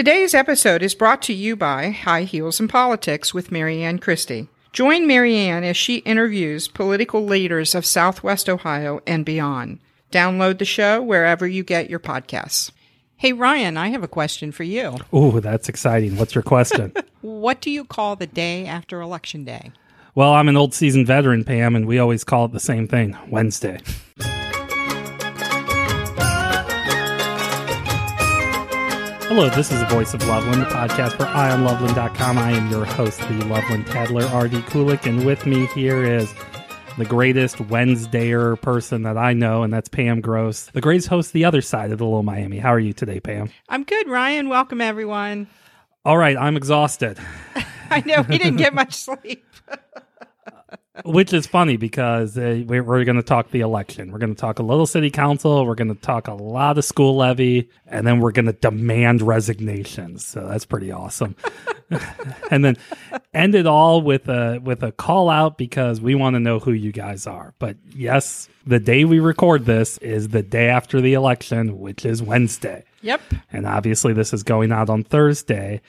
Today's episode is brought to you by High Heels in Politics with Marianne Christie. Join Marianne as she interviews political leaders of Southwest Ohio and beyond. Download the show wherever you get your podcasts. Hey, Ryan, I have a question for you. Ooh, that's exciting. What's your question? What do you call the day after Election Day? well, I'm an old seasoned veteran, Pam, and we always call it the same thing Wednesday. Hello, this is the Voice of Loveland, the podcast for IonLoveland.com. I am your host, the Loveland Peddler, R.D. Kulik, and with me here is the greatest Wednesdayer person that I know, and that's Pam Gross, the greatest host the other side of the Little Miami. How are you today, Pam? I'm good, Ryan. Welcome, everyone. All right, I'm exhausted. I know we didn't get much sleep. Which is funny because uh, we're, we're going to talk the election. We're going to talk a little city council. We're going to talk a lot of school levy, and then we're going to demand resignations. So that's pretty awesome. and then end it all with a with a call out because we want to know who you guys are. But yes, the day we record this is the day after the election, which is Wednesday. Yep. And obviously, this is going out on Thursday.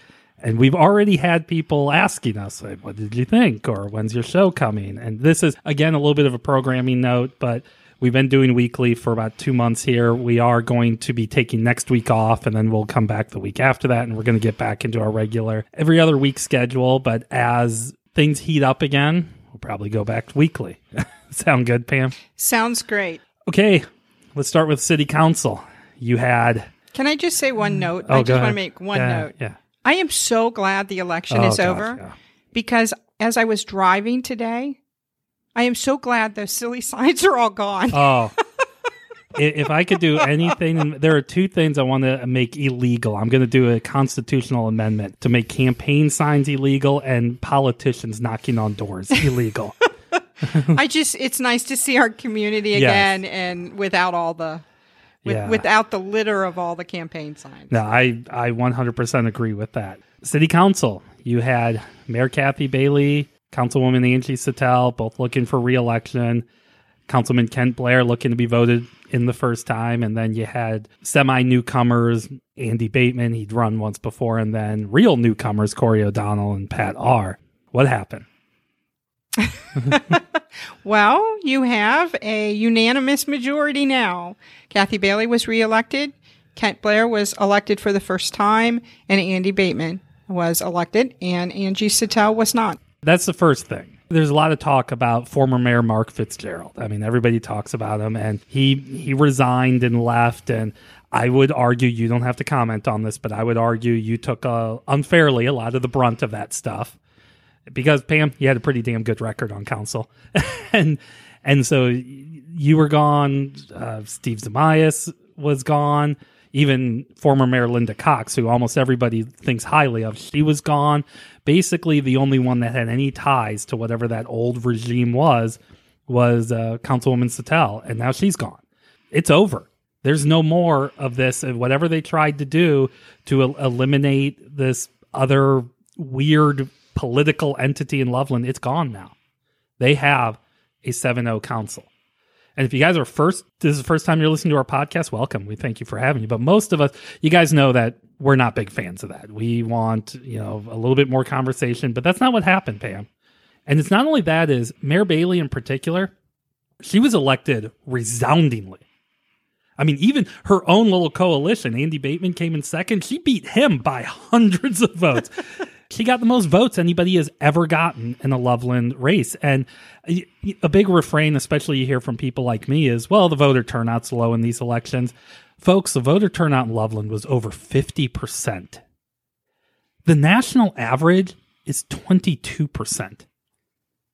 And we've already had people asking us, like, what did you think? Or when's your show coming? And this is, again, a little bit of a programming note, but we've been doing weekly for about two months here. We are going to be taking next week off, and then we'll come back the week after that. And we're going to get back into our regular every other week schedule. But as things heat up again, we'll probably go back to weekly. Sound good, Pam? Sounds great. Okay, let's start with city council. You had. Can I just say one note? Oh, I just want to make one Yeah, note. Yeah. I am so glad the election Oh, is gosh, over yeah. because as I was driving today, I am so glad those silly signs are all gone. Oh. If I could do anything, there are two things I want to make illegal. I'm going to do a constitutional amendment to make campaign signs illegal and politicians knocking on doors illegal. I just it's nice to see our community Yes. again and without all the with, Yeah. without the litter of all the campaign signs. No, I, I 100% agree with that. City Council, you had Mayor Kathy Bailey, Councilwoman Angie Settell, both looking for reelection. Councilman Kent Blair looking to be voted in the first time. And then you had semi newcomers, Andy Bateman, he'd run once before, and then real newcomers, Corey O'Donnell and Pat R. What happened? Well, you have a unanimous majority now. Kathy Bailey was reelected, Kent Blair was elected for the first time, and Andy Bateman was elected, and Angie Settell was not. That's the first thing. There's a lot of talk about former Mayor Mark Fitzgerald. I mean, everybody talks about him, and he he resigned and left. And I would argue you don't have to comment on this, but I would argue you took uh, unfairly a lot of the brunt of that stuff because Pam, you had a pretty damn good record on council, and and so you were gone. Uh, Steve Zamias was gone. Even former Mayor Linda Cox, who almost everybody thinks highly of, she was gone. Basically, the only one that had any ties to whatever that old regime was was uh, Councilwoman Settell, and now she's gone. It's over. There's no more of this. And whatever they tried to do to el- eliminate this other weird political entity in Loveland, it's gone now. They have a 7 0 council. And if you guys are first, this is the first time you're listening to our podcast, welcome. We thank you for having you. But most of us, you guys know that we're not big fans of that. We want, you know, a little bit more conversation, but that's not what happened, Pam. And it's not only that is Mayor Bailey in particular, she was elected resoundingly. I mean, even her own little coalition, Andy Bateman came in second. She beat him by hundreds of votes. she got the most votes anybody has ever gotten in a Loveland race. And a big refrain, especially you hear from people like me, is well, the voter turnout's low in these elections. Folks, the voter turnout in Loveland was over 50%. The national average is 22%.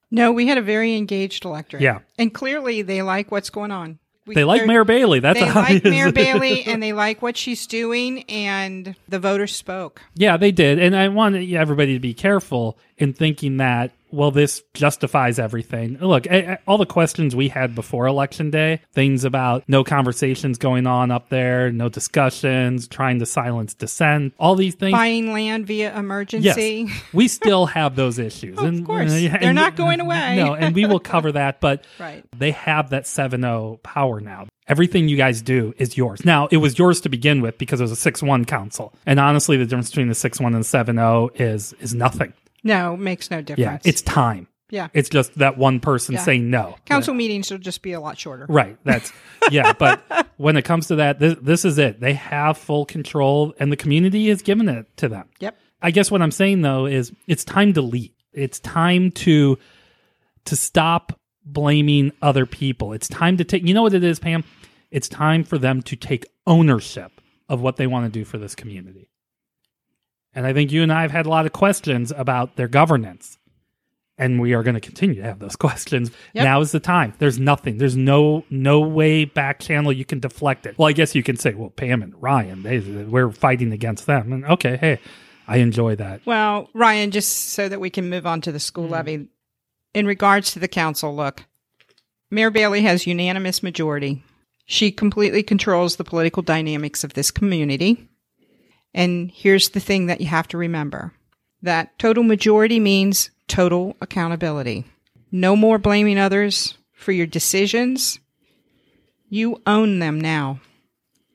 No, we had a very engaged electorate. Yeah. And clearly they like what's going on. We- They like Mayor Bailey. That's They obvious. like Mayor Bailey and they like what she's doing, and the voters spoke. Yeah, they did. And I want everybody to be careful in thinking that, well, this justifies everything. Look, all the questions we had before Election Day, things about no conversations going on up there, no discussions, trying to silence dissent, all these things. Buying land via emergency. Yes, we still have those issues. Of course. Uh, They're not going away. no, and we will cover that, but Right. they have that 7-0 power now. Everything you guys do is yours. Now, it was yours to begin with because it was a 6 1 council. And honestly, the difference between the 6 1 and 7 0 is, is nothing. No, makes no difference. Yeah. It's time. yeah. It's just that one person Yeah. saying no. Council meetings will just be a lot shorter. Right. That's yeah. But when it comes to that, this, this is it. They have full control, and the community has given it to them. Yep. I guess what I'm saying though is it's time to lead. It's time to to stop blaming other people. It's time to take. You know what it is, Pam? It's time for them to take ownership of what they want to do for this community. And I think you and I have had a lot of questions about their governance. And we are going to continue to have those questions. Yep. Now is the time. There's nothing. There's no no way back channel you can deflect it. Well, I guess you can say, well, Pam and Ryan, they we're fighting against them. And okay, hey, I enjoy that. Well, Ryan, just so that we can move on to the Mm-hmm. school levy, in regards to the council, look, Mayor Bailey has unanimous majority. She completely controls the political dynamics of this community. And here's the thing that you have to remember that total majority means total accountability. No more blaming others for your decisions. You own them now.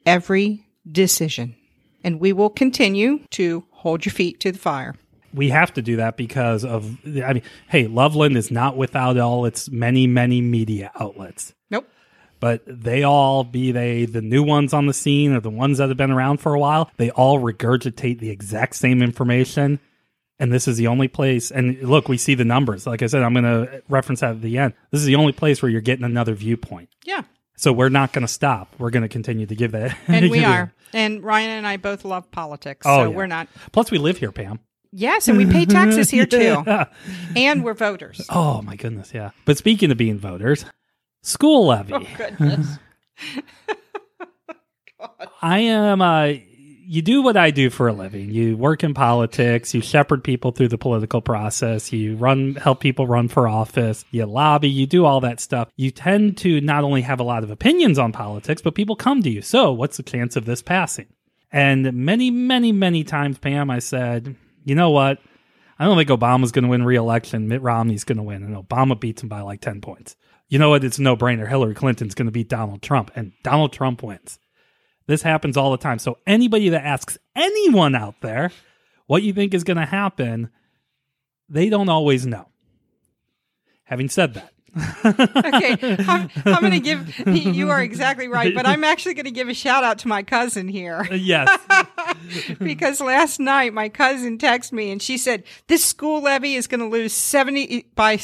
Every decision. And we will continue to hold your feet to the fire. we have to do that because of I mean, hey, Loveland is not without all its many, many media outlets. But they all, be they the new ones on the scene or the ones that have been around for a while, they all regurgitate the exact same information. And this is the only place. And look, we see the numbers. Like I said, I'm going to reference that at the end. This is the only place where you're getting another viewpoint. Yeah. So we're not going to stop. We're going to continue to give that. And we are. And Ryan and I both love politics. Oh, so yeah. we're not. Plus, we live here, Pam. Yes, and we pay taxes here too. Yeah. And we're voters. Oh my goodness, yeah. But speaking of being voters, school levy. Oh, Goodness. I am uh you do what I do for a living. You work in politics, you shepherd people through the political process, you run help people run for office, you lobby, you do all that stuff. You tend to not only have a lot of opinions on politics, but people come to you. So, what's the chance of this passing? And many, many, many times, Pam, I said, you know what? I don't think Obama's going to win re-election. Mitt Romney's going to win, and Obama beats him by like ten points. You know what? It's a no-brainer. Hillary Clinton's going to beat Donald Trump, and Donald Trump wins. This happens all the time. So anybody that asks anyone out there what you think is going to happen, they don't always know. Having said that, Okay, I'm, I'm going to give. You are exactly right, but I'm actually going to give a shout out to my cousin here uh, yes, because last night my cousin texted me and she said this school levy is going to lose seventy by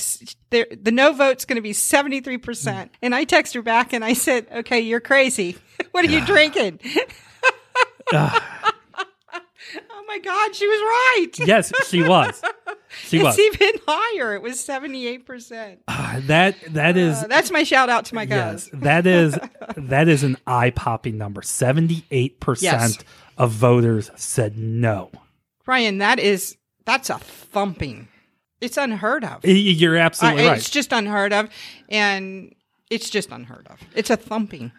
the, the no vote's going to be seventy three percent. And I texted her back and I said, "Okay, you're crazy. What are you drinking?" Ah. Oh my God, she was right. yes, she was. She was. It's even higher. It was seventy eight percent. Ah, that that is Uh, That's my shout out to my yes, that is that is an eye popping number. Seventy eight percent of voters said no. Ryan, that is that's a thumping. It's unheard of. You're absolutely Uh, right. It's just unheard of, and it's just unheard of. It's a thumping.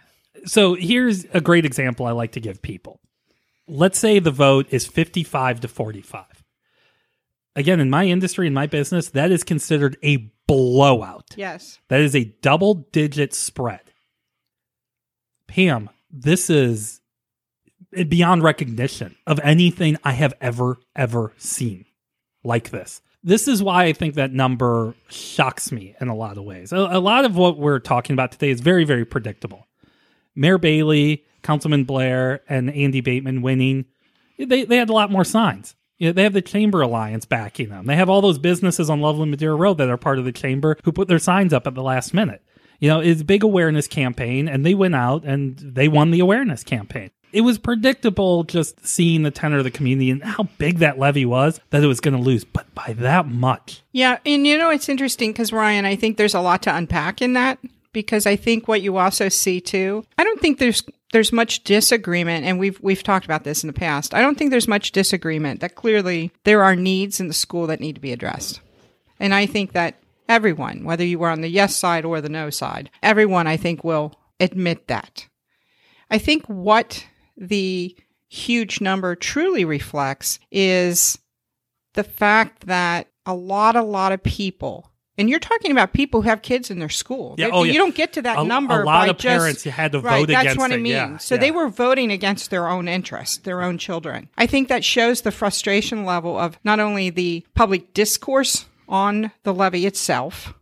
so here's a great example I like to give people. Let's say the vote is 55 to 45. Again, in my industry, in my business, that is considered a blowout. Yes. That is a double digit spread. Pam, this is beyond recognition of anything I have ever, ever seen like this. This is why I think that number shocks me in a lot of ways. A, a lot of what we're talking about today is very, very predictable. Mayor Bailey, Councilman Blair, and Andy Bateman winning, they, they had a lot more signs. You know, they have the Chamber Alliance backing them. They have all those businesses on Loveland Madeira Road that are part of the Chamber who put their signs up at the last minute. You know, it's a big awareness campaign, and they went out and they won the awareness campaign. It was predictable just seeing the tenor of the community and how big that levy was that it was going to lose, but by that much. Yeah, and you know it's interesting because Ryan, I think there's a lot to unpack in that because I think what you also see too. I don't think there's there's much disagreement, and we've we've talked about this in the past. I don't think there's much disagreement that clearly there are needs in the school that need to be addressed, and I think that everyone, whether you were on the yes side or the no side, everyone I think will admit that. I think what the huge number truly reflects is the fact that a lot, a lot of people And you're talking about people who have kids in their school. Yeah, They- oh, yeah. You don't get to that A- a number. lot by of just- parents had to right, vote that's against what I it, mean. yeah, so yeah. they were voting against their own interests, their own children. I think that shows the frustration level of not only the public discourse on the levy itself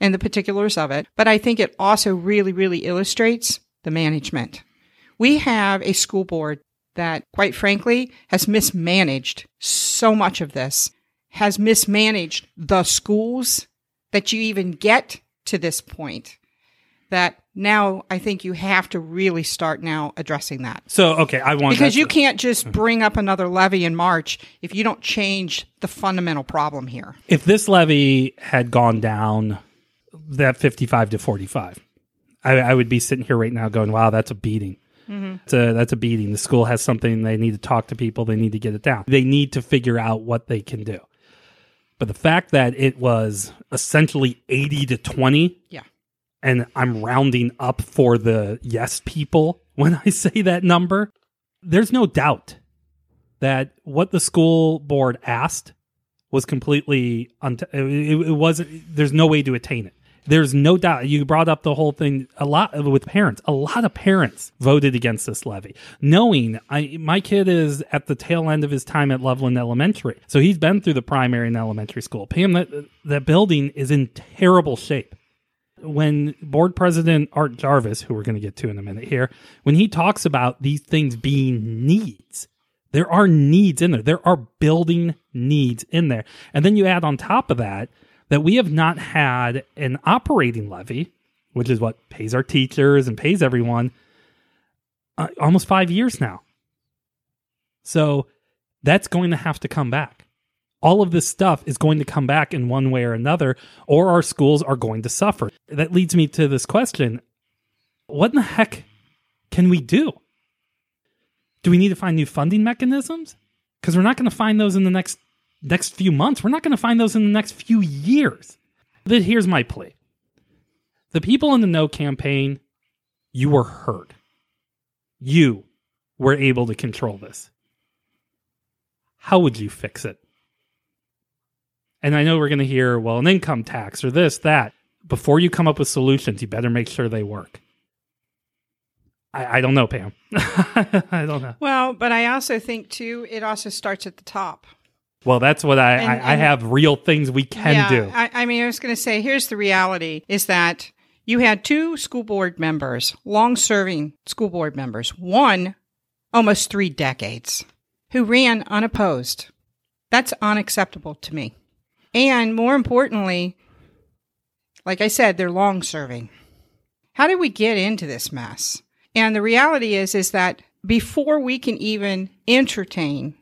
and the particulars of it, but I think it also really, really illustrates the management. We have a school board that, quite frankly, has mismanaged so much of this, has mismanaged the schools that you even get to this point. That now I think you have to really start now addressing that. So okay, I want Because you to- can't just bring up another levy in March if you don't change the fundamental problem here. if this levy had gone down that 55 to 45 I, I would be sitting here right now going wow that's a beating mm-hmm. It's a, that's a beating the school has something they need to talk to people they need to get it down they need to figure out what they can do but the fact that it was essentially 80 to 20 Yeah. and i'm rounding up for the yes people when i say that number. There's no doubt that what the school board asked was completely unt- it, it wasn't there's no way to attain it there's no doubt you brought up the whole thing a lot with parents a lot of parents voted against this levy knowing i my kid is at the tail end of his time at loveland elementary so he's been through the primary and elementary school pam that that building is in terrible shape when board president art jarvis who we're going to get to in a minute here when he talks about these things being needs there are needs in there. There are building needs in there. And then you add on top of that that we have not had an operating levy, which is what pays our teachers and pays everyone, uh, almost five years now. So that's going to have to come back. All of this stuff is going to come back in one way or another, or our schools are going to suffer. That leads me to this question What in the heck can we do? do we need to find new funding mechanisms? Because we're not going to find those in the next next few months. We're not going to find those in the next few years. But here's my plea: the people in the No campaign, you were heard. You were able to control this. How would you fix it? And I know we're going to hear, well, an income tax or this, that. Before you come up with solutions, you better make sure they work. I, I don't know, Pam. I don't know. Well, but I also think too, it also starts at the top. Well, that's what I, And- I, I have real things we can yeah, do. I, I mean, I was going to say, here's the reality: is that you had two school board members, long-serving school board members, one almost three decades, who ran unopposed. That's unacceptable to me. And more importantly, like I said, they're long-serving. How did we get into this mess? And the reality is, is that before we can even entertain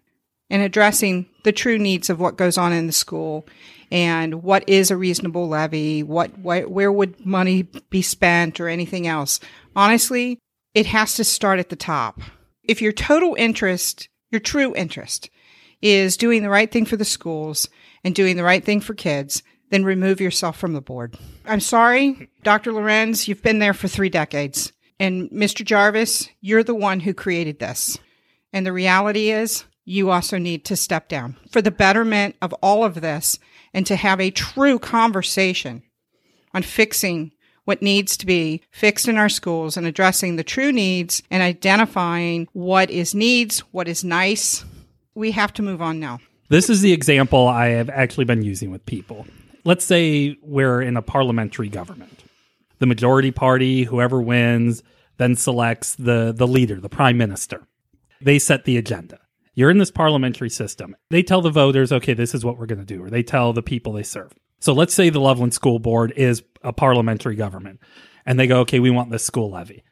and addressing the true needs of what goes on in the school and what is a reasonable levy, what, what where would money be spent or anything else. Honestly, it has to start at the top. If your total interest, your true interest is doing the right thing for the schools and doing the right thing for kids, then remove yourself from the board. I'm sorry, Dr. Lorenz, you've been there for 3 decades. And Mr. Jarvis, you're the one who created this. And the reality is, you also need to step down for the betterment of all of this and to have a true conversation on fixing what needs to be fixed in our schools and addressing the true needs and identifying what is needs, what is nice. We have to move on now. This is the example I have actually been using with people. Let's say we're in a parliamentary government. The majority party, whoever wins, then selects the, the leader, the prime minister. They set the agenda. You're in this parliamentary system. They tell the voters, okay, this is what we're going to do, or they tell the people they serve. So let's say the Loveland School Board is a parliamentary government, and they go, okay, we want this school levy.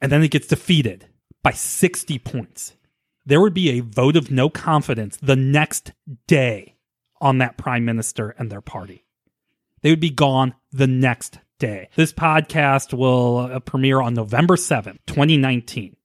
And then it gets defeated by 60 points there would be a vote of no confidence the next day on that prime minister and their party. They would be gone the next day. This podcast will uh, premiere on November 7th, 2019.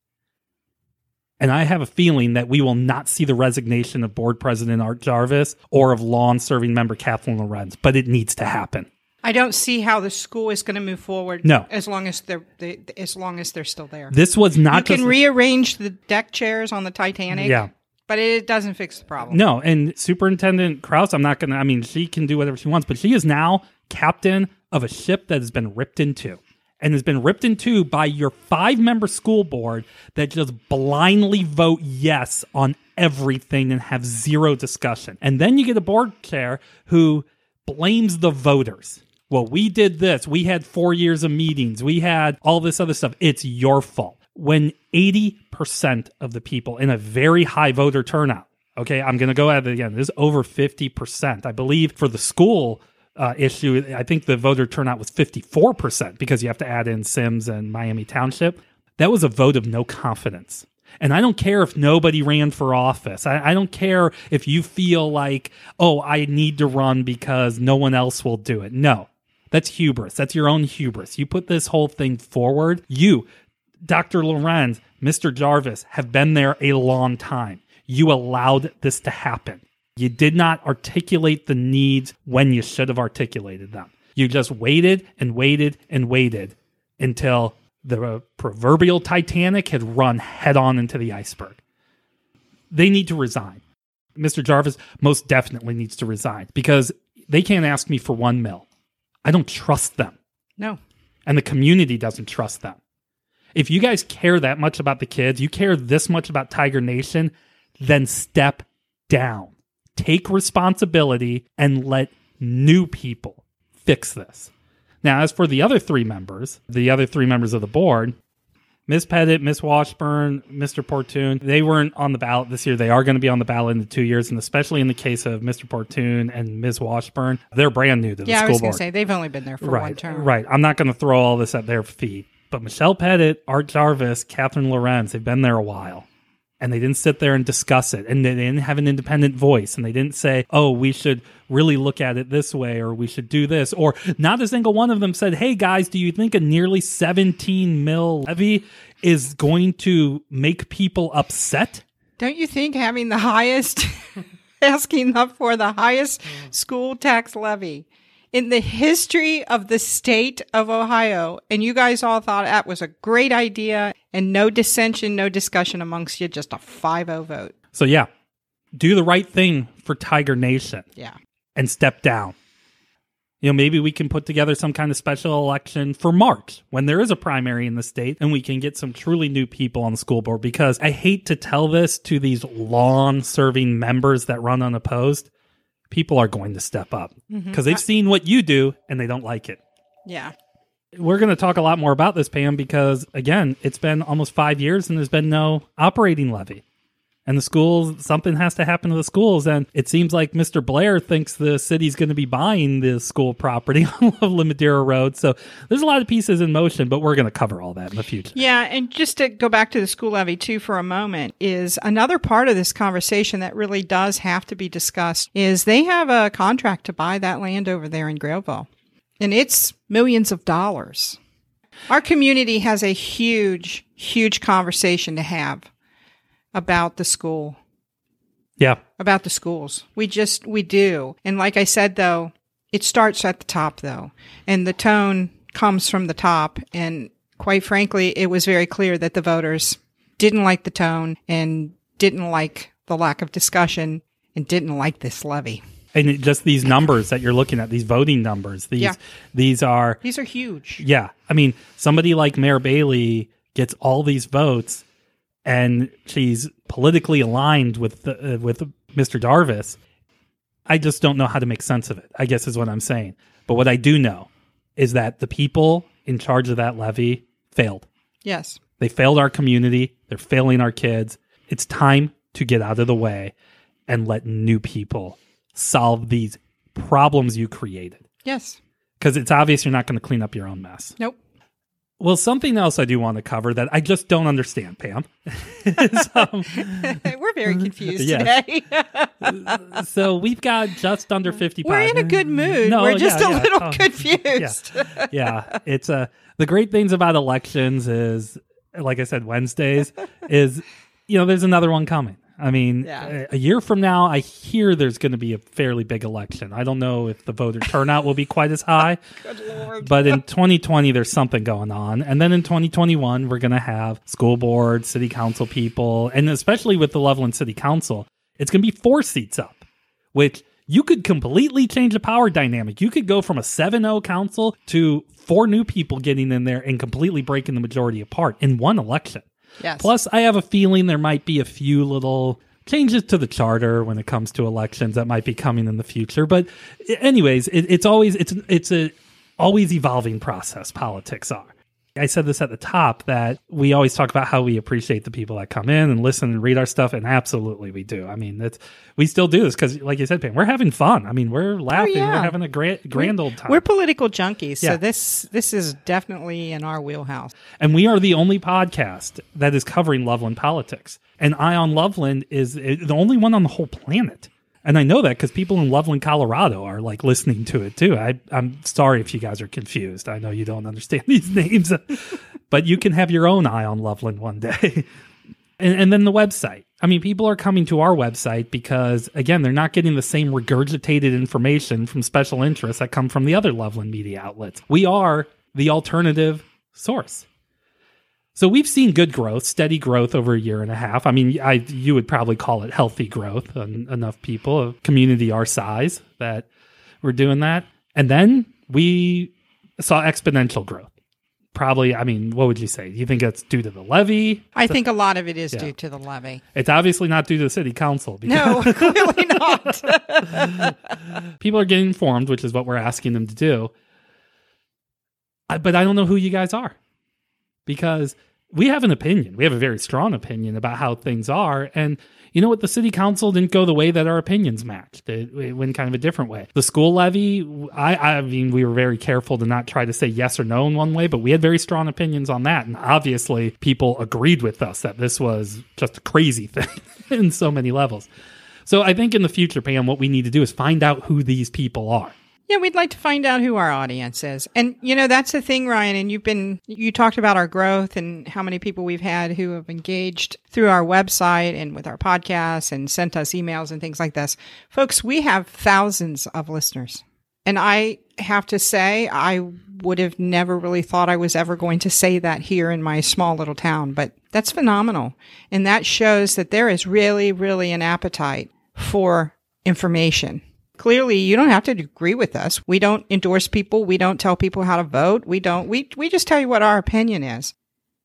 And I have a feeling that we will not see the resignation of board president Art Jarvis or of lawn serving member Kathleen Lorenz, but it needs to happen. I don't see how the school is going to move forward. No. as long as they're they, as long as they're still there. This was not. you can rearrange the deck chairs on the Titanic. Yeah. but it doesn't fix the problem. No, and Superintendent Crouse, I'm not going to, I mean, she can do whatever she wants, but she is now captain of a ship that has been ripped in two and has been ripped in two by your five member school board that just blindly vote yes on everything and have zero discussion. And then you get a board chair who blames the voters. Well, we did this. We had four years of meetings. We had all this other stuff. It's your fault. When 80% of the people in a very high voter turnout, okay, I'm going to go at it again. This is over 50%. I believe for the school uh, issue, I think the voter turnout was 54% because you have to add in Symmes and Miami Township. That was a vote of no confidence. And I don't care if nobody ran for office. I, I, don't care if you feel like, oh, I need to run because no one else will do it. No, that's hubris. That's your own hubris. You put this whole thing forward. You, Dr. Lorenz, Mr. Jarvis, have been there a long time. You allowed this to happen. You did not articulate the needs when you should have articulated them. You just waited and waited and waited until the proverbial Titanic had run head on into the iceberg. They need to resign. Mr. Jarvis most definitely needs to resign because they can't ask me for one mil. I don't trust them. No. And the community doesn't trust them. If you guys care that much about the kids, you care this much about Tiger Nation, then step down. Take responsibility and let new people fix this. Now, as for the other three members, the other three members of the board, Ms. Pettit, Ms. Washburn, Mr. Portune, they weren't on the ballot this year. They are going to be on the ballot in the two years, and especially in the case of Mr. Portune and Ms. Washburn, they're brand new to the yeah, school I was board. to say they've only been there for right, one term. Right. I'm not going to throw all this at their feet. But Michelle Pettit, Art Jarvis, Catherine Lorenz, they've been there a while and they didn't sit there and discuss it and they didn't have an independent voice and they didn't say oh we should really look at it this way or we should do this or not a single one of them said hey guys do you think a nearly 17 mil levy is going to make people upset? Don't you think having the highest, asking up for the highest mm. school tax levy in the history of the state of Ohio, and you guys all thought that was a great idea and no dissension, no discussion amongst you, just a 5 0 vote. so yeah do the right thing for tiger nation Yeah. and step down. You know, maybe we can put together some kind of special election for March when there is a primary in the state and we can get some truly new people on the school board because I hate to tell this to these long serving members that run unopposed. People are going to step up mm-hmm. because they've seen what you do and they don't like it. Yeah. We're going to talk a lot more about this, Pam, because again, it's been almost five years and there's been no operating levy and the schools something has to happen to the schools and it seems like mr blair thinks the city's going to be buying the school property on Madeira road so there's a lot of pieces in motion but we're going to cover all that in the future Yeah, and just to go back to the school levy too for a moment is another part of this conversation that really does have to be discussed is they have a contract to buy that land over there in Grailville. And it's millions of dollars. Our community has a huge, huge conversation to have about the school, yeah about the schools. We just, we do. And like I said though, it starts at the top though. And the tone comes from the top. And quite frankly, it was very clear that the voters didn't like the tone and didn't like the lack of discussion and didn't like this levy. and it, just these numbers that you're looking at these voting numbers these Yeah. these are These are huge. Yeah. I mean, somebody like Mayor Bailey gets all these votes and she's politically aligned with the, uh, with Mr. Jarvis. I just don't know how to make sense of it. I guess is what I'm saying. But what I do know is that the people in charge of that levy failed. Yes. They failed our community. They're failing our kids. It's time to get out of the way and let new people solve these problems you created. Yes. Because it's obvious you're not going to clean up your own mess. Nope. Well, something else I do want to cover that I just don't understand, Pam. is, um, We're very confused Yes. today. so we've got just under 50 We're in a good mood. No, We're just yeah, a yeah. little Oh, confused. yeah, it's uh, the great things about elections is, like I said, Wednesdays is, you know, there's another one coming. I mean, Yeah. a, a year from now, I hear there's going to be a fairly big election. I don't know if the voter turnout will be quite as high, but in 2020, there's something going on. And then in 2021, we're going to have school board, city council people, and especially with the Loveland City Council, it's going to be four seats up, which you could completely change the power dynamic. You could go from a 7 0 council to four new people getting in there and completely breaking the majority apart in one election. Yes. Plus, I have a feeling there might be a few little changes to the charter when it comes to elections that might be coming in the future. But, anyways, it, it's always it's it's a always evolving process. Politics are. I said this at the top that we always talk about how we appreciate the people that come in and listen and read our stuff, and absolutely we do. I mean, that's we still do this because, like you said, Pam, we're having fun. I mean, we're oh, laughing, yeah. we're having a grand grand old time. We're political junkies, Yeah. so this this is definitely in our wheelhouse. And we are the only podcast that is covering Loveland politics. And Ion Loveland is the only one on the whole planet. And I know that because people in Loveland, Colorado are like listening to it too. I, I'm sorry if you guys are confused. I know you don't understand these names, but you can have your own eye on Loveland one day. and, and then the website. I mean, people are coming to our website because, again, they're not getting the same regurgitated information from special interests that come from the other Loveland media outlets. We are the alternative source. So we've seen good growth, steady growth over a year and a half. I mean, I you would probably call it healthy growth. En- enough people, a community our size, that we're doing that, and then we saw exponential growth. Probably, I mean, what would you say? Do You think it's due to the levy? I think a lot of it is Yeah. due to the levy. It's obviously not due to the city council. Because No, clearly not. people are getting informed, which is what we're asking them to do. I, but I don't know who you guys are because we have an opinion. We have a very strong opinion about how things are. And you know what? The city council didn't go the way that our opinions matched. It, it went kind of a different way. The school levy, I, I mean, we were very careful to not try to say yes or no in one way, but we had very strong opinions on that. And obviously, people agreed with us that this was just a crazy thing in so many levels. So I think in the future, Pam, what we need to do is find out who these people are. Yeah, we'd like to find out who our audience is. And you know, that's the thing, Ryan, and you've been you talked about our growth and how many people we've had who have engaged through our website and with our podcasts and sent us emails and things like this. Folks, we have thousands of listeners. And I have to say, I would have never really thought I was ever going to say that here in my small little town, but that's phenomenal. And that shows that there is really, really an appetite for information. Clearly, you don't have to agree with us. We don't endorse people. We don't tell people how to vote. We don't, we, we just tell you what our opinion is.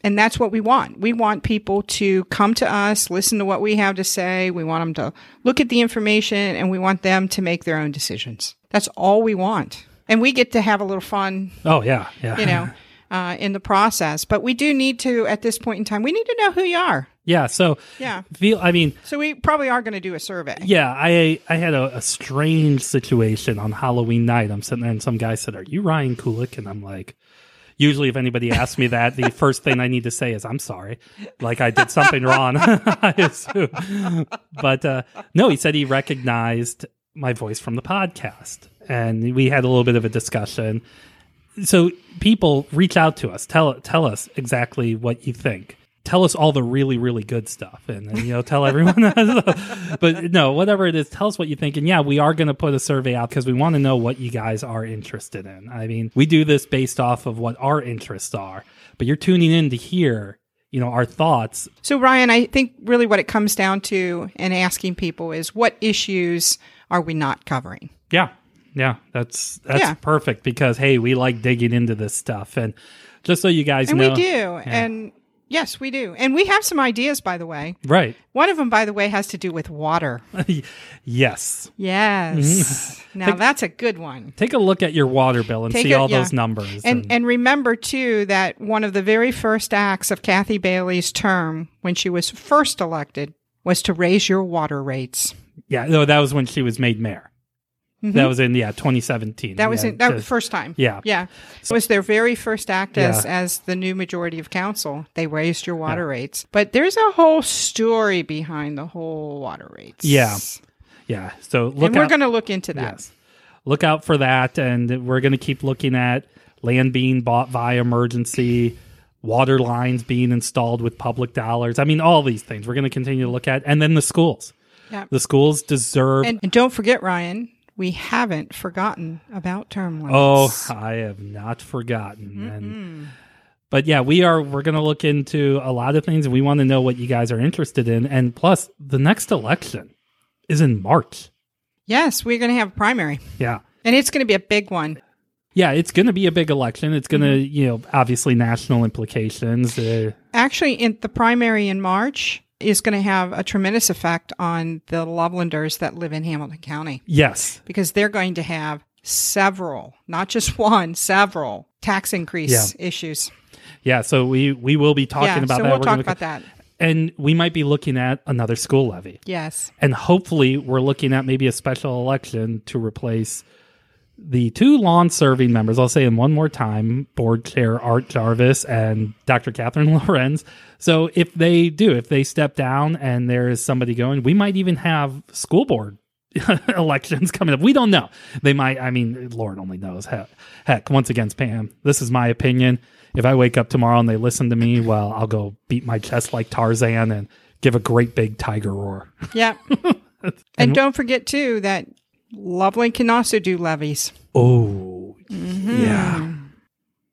And that's what we want. We want people to come to us, listen to what we have to say. We want them to look at the information and we want them to make their own decisions. That's all we want. And we get to have a little fun, Oh yeah, yeah. you know, uh, in the process. But we do need to, at this point in time, we need to know who you are. Yeah. So Yeah. feel. I mean, So we probably are going to do a survey. yeah. I I had a, a strange situation on Halloween night. I'm sitting there and some guy said, "Are you Ryan Kulik?" And I'm like. Usually, if anybody asks me that, the first thing I need to say is "I'm sorry," like I did something wrong. I assume, but uh, no, he said he recognized my voice from the podcast, and we had a little bit of a discussion. so people reach out to us tell tell us exactly what you think tell us all the really really good stuff and, and, you know tell everyone but no whatever it is tell us what you think and yeah we are going to put a survey out because we want to know what you guys are interested in i mean we do this based off of what our interests are but you're tuning in to hear you know our thoughts So, Ryan, I think really what it comes down to and asking people is what issues are we not covering? Yeah. Yeah. That's that's Yeah. perfect because hey, we like digging into this stuff. And just so you guys And know we do. And yes, we do. And we have some ideas, by the way. Right. One of them, by the way, has to do with water. yes. Yes. Mm-hmm. now, that's a good one. Take a look at your water bill and Take see a- all yeah. those numbers. And and remember too that one of the very first acts of Kathy Bailey's term when she was first elected was to raise your water rates. yeah, no, that was when she was made mayor. That was in yeah, 2017. Mm-hmm. That was yeah, in, that was the first time. Yeah. yeah. So It was their very first act as Yeah. as the new majority of council. They raised your water rates, but there's a whole story behind the whole water rates. Yeah. Yeah. So look and we're going to look into that. Yes. Look out for that. And we're going to keep looking at land being bought via emergency, water lines being installed with public dollars. I mean, all these things we're going to continue to look at. And then the schools. Yeah. The schools deserve. And, and don't forget, Ryan, we haven't forgotten about term limits. oh, I have not forgotten. And but yeah, we are we're going to look into a lot of things and we want to know what you guys are interested in. And plus, the next election is in March. yes, we're going to have a primary, Yeah. and it's going to be a big one. Yeah, it's going to be a big election. It's going to, you know, obviously national implications. Uh, Actually, in the primary in March is going to have a tremendous effect on the Lovelanders that live in Hamilton County yes. because they're going to have several, not just one, several tax increase issues. Yeah, so we we will be talking yeah, about so that. we'll We're talk about that. And we might be looking at another school levy. Yes. And hopefully we're looking at maybe a special election to replace the two lawn serving members. I'll say them one more time board chair Art Jarvis and Dr. Catherine Lorenz. So if they do, if they step down and there is somebody going, we might even have school board elections coming up. We don't know. They might, I mean, Lord only knows. Heck, heck, once again, Pam, this is my opinion. If I wake up tomorrow and they listen to me, well, I'll go beat my chest like Tarzan and give a great big tiger roar. Yeah. and don't forget, too, that Loveland can also do levies. Oh, mm-hmm. yeah.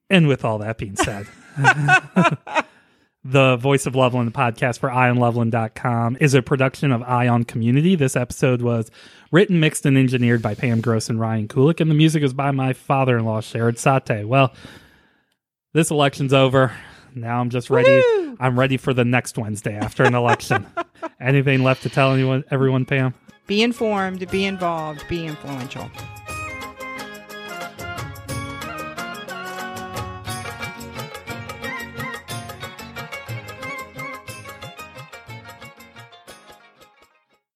And with all that being said, the Voice of Loveland podcast for ionloveland.com is a production of Ion Community. This episode was written, mixed, and engineered by Pam Gross and Ryan Kulik, and the music is by my father in law, Sherrod Sate. Well, this election's over. Now I'm just ready. Woo! I'm ready for the next Wednesday after an election. Anything left to tell anyone, everyone, Pam? Be informed, be involved, be influential.